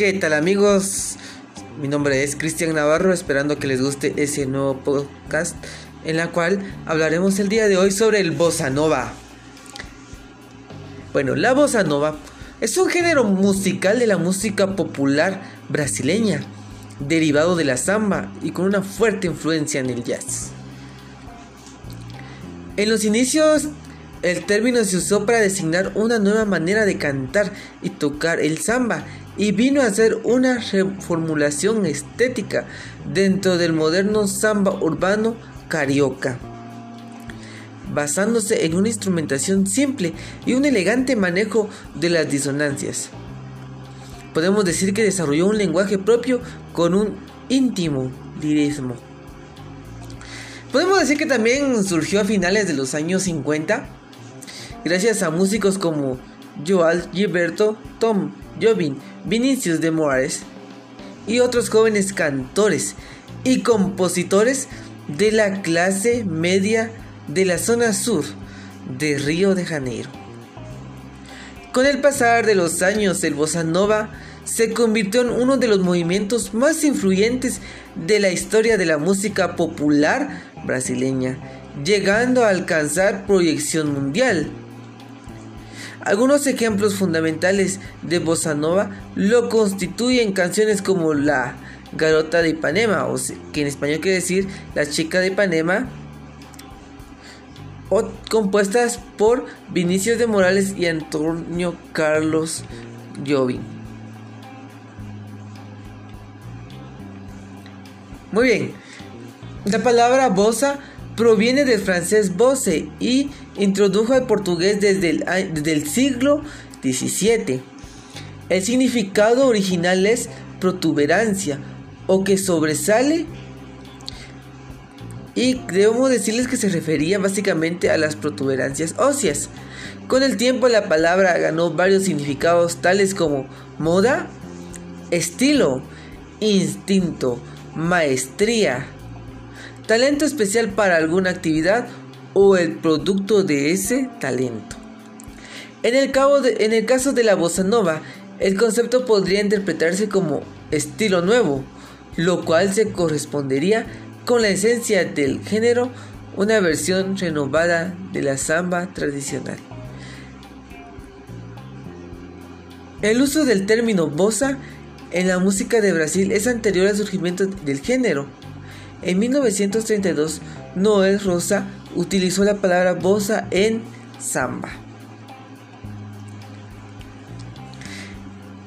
¿Qué tal amigos? Mi nombre es Cristian Navarro, esperando que les guste ese nuevo podcast en la cual hablaremos el día de hoy sobre el bossa nova. Bueno, la bossa nova es un género musical de la música popular brasileña, derivado de la samba y con una fuerte influencia en el jazz. En los inicios, el término se usó para designar una nueva manera de cantar y tocar el samba y vino a ser una reformulación estética dentro del moderno samba urbano carioca, basándose en una instrumentación simple y un elegante manejo de las disonancias. Podemos decir que desarrolló un lenguaje propio con un íntimo lirismo. Podemos decir que también surgió a finales de los años 50, gracias a músicos como Joel Gilberto, Tom Jobim, Vinicius de Moraes y otros jóvenes cantores y compositores de la clase media de la zona sur de Río de Janeiro. Con el pasar de los años, el bossa nova se convirtió en uno de los movimientos más influyentes de la historia de la música popular brasileña, llegando a alcanzar proyección mundial. Algunos ejemplos fundamentales de bossa nova lo constituyen canciones como la Garota de Ipanema, o que en español quiere decir La chica de Ipanema, o compuestas por Vinicius de Morales y Antonio Carlos Jobim. Muy bien, la palabra bossa proviene del francés bosse y introdujo al portugués desde el, desde el siglo XVII. El significado original es protuberancia o que sobresale y debemos decirles que se refería básicamente a las protuberancias óseas. Con el tiempo la palabra ganó varios significados tales como moda, estilo, instinto, maestría, talento especial para alguna actividad o el producto de ese talento. En el, en el caso de la bossa nova, el concepto podría interpretarse como estilo nuevo, lo cual se correspondería con la esencia del género, una versión renovada de la samba tradicional. El uso del término bossa en la música de Brasil es anterior al surgimiento del género. En 1932, Noel Rosa utilizó la palabra bossa en samba.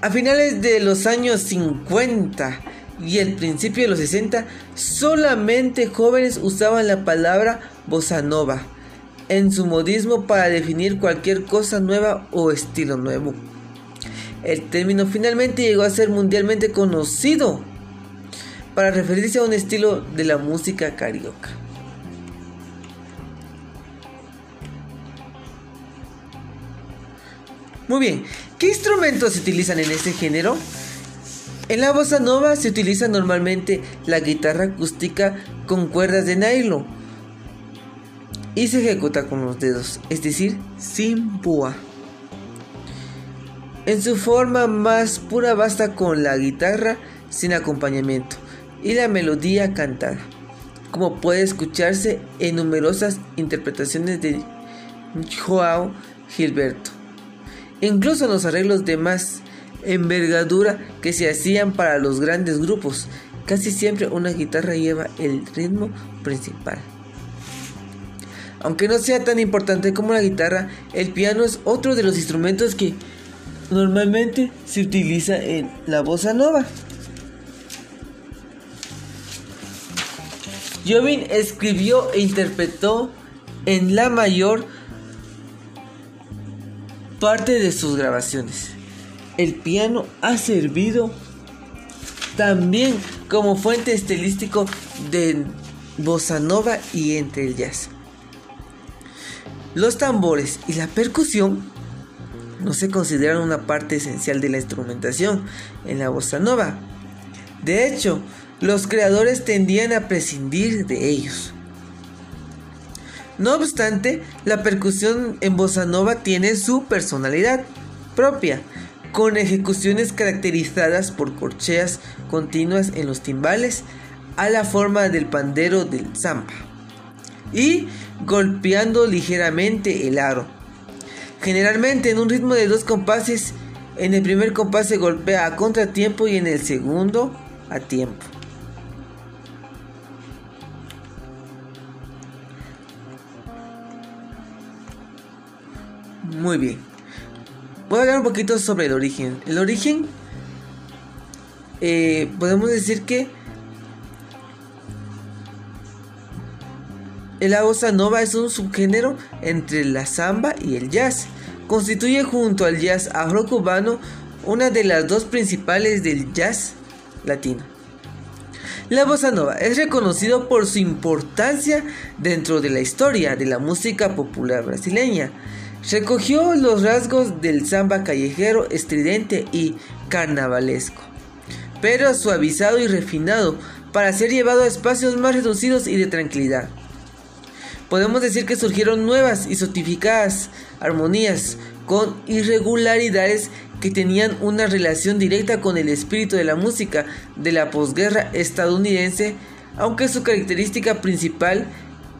A finales de los años 50, y el principio de los 60, solamente jóvenes usaban la palabra bossa nova en su modismo para definir cualquier cosa nueva o estilo nuevo. El término finalmente llegó a ser mundialmente conocido para referirse a un estilo de la música carioca. Muy bien, ¿qué instrumentos se utilizan en este género? En la bossa nova se utiliza normalmente la guitarra acústica con cuerdas de nylon y se ejecuta con los dedos, es decir, sin púa. En su forma más pura basta con la guitarra sin acompañamiento y la melodía cantada, como puede escucharse en numerosas interpretaciones de Joao Gilberto. Incluso en los arreglos de más envergadura que se hacían para los grandes grupos. Casi siempre una guitarra lleva el ritmo principal. Aunque no sea tan importante como la guitarra, el piano es otro de los instrumentos que normalmente se utiliza en la bossa nova. Jobim escribió e interpretó en la mayor parte de sus grabaciones el piano ha servido también como fuente estilístico de bossa nova y entre el jazz. Los tambores y la percusión no se consideran una parte esencial de la instrumentación en la bossa nova. De hecho, los creadores tendían a prescindir de ellos. No obstante, la percusión en bossa nova tiene su personalidad propia con ejecuciones caracterizadas por corcheas continuas en los timbales a la forma del pandero del samba y golpeando ligeramente el aro. Generalmente en un ritmo de dos compases, en el primer compás se golpea a contratiempo y en el segundo a tiempo. Muy bien. Voy a hablar un poquito sobre el origen. El origen, eh, podemos decir que la bossa nova es un subgénero entre la samba y el jazz. Constituye junto al jazz afro-cubano una de las dos principales del jazz latino. La bossa nova es reconocido por su importancia dentro de la historia de la música popular brasileña Recogió los rasgos del samba callejero, estridente y carnavalesco, pero suavizado y refinado para ser llevado a espacios más reducidos y de tranquilidad. Podemos decir que surgieron nuevas y sotificadas armonías con irregularidades que tenían una relación directa con el espíritu de la música de la posguerra estadounidense, aunque su característica principal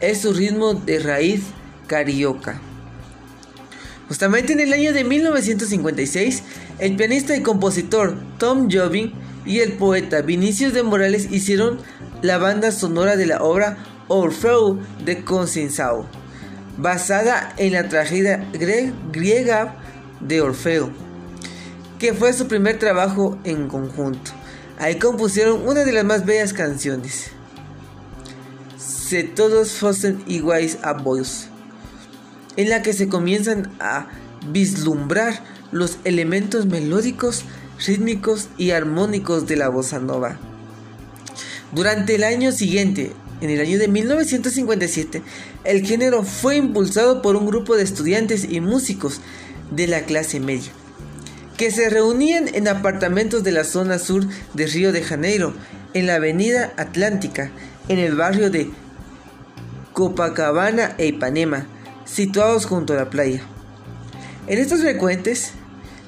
es su ritmo de raíz carioca. Justamente en el año de 1956, el pianista y compositor Tom Jobim y el poeta Vinicius de Morales hicieron la banda sonora de la obra Orfeo de Conceição, basada en la tragedia griega de Orfeo, que fue su primer trabajo en conjunto. Ahí compusieron una de las más bellas canciones. Se todos fuesen iguales a vos en la que se comienzan a vislumbrar los elementos melódicos, rítmicos y armónicos de la bossa nova. Durante el año siguiente, en el año de 1957, el género fue impulsado por un grupo de estudiantes y músicos de la clase media, que se reunían en apartamentos de la zona sur de Río de Janeiro, en la avenida Atlántica, en el barrio de Copacabana e Ipanema, situados junto a la playa. En estos frecuentes,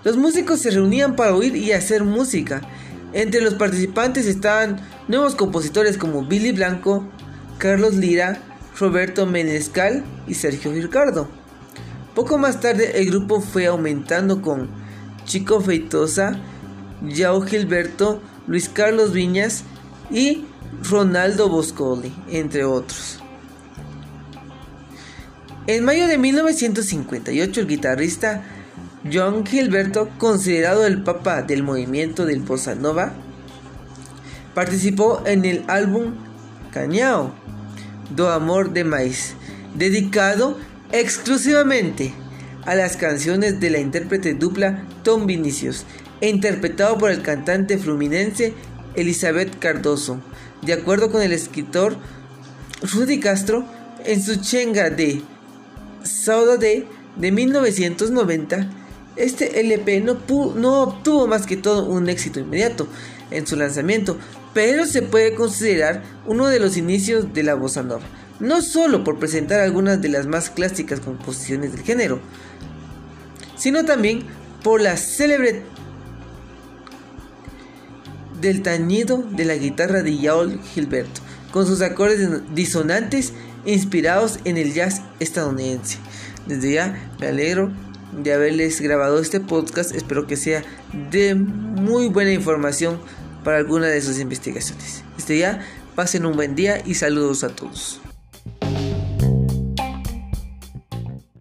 los músicos se reunían para oír y hacer música. Entre los participantes estaban nuevos compositores como Billy Blanco, Carlos Lira, Roberto Menescal y Sergio Ricardo. Poco más tarde el grupo fue aumentando con Chico Feitosa, Yao Gilberto, Luis Carlos Viñas y Ronaldo Boscoli, entre otros. En mayo de 1958 el guitarrista John Gilberto, considerado el papa del movimiento del bossa nova, participó en el álbum Cañao do Amor de Maíz, dedicado exclusivamente a las canciones de la intérprete dupla Tom Vinicius e interpretado por el cantante fluminense Elizabeth Cardoso. De acuerdo con el escritor Rudy Castro, en su chenga de Saudade de 1990, este LP no, obtuvo más que todo un éxito inmediato en su lanzamiento, pero se puede considerar uno de los inicios de la bossa nova, no solo por presentar algunas de las más clásicas composiciones del género, sino también por la célebre del tañido de la guitarra de Yaol Gilberto, con sus acordes disonantes inspirados en el jazz estadounidense. Desde ya me alegro de haberles grabado este podcast, espero que sea de muy buena información para alguna de sus investigaciones. Desde ya, pasen un buen día y saludos a todos.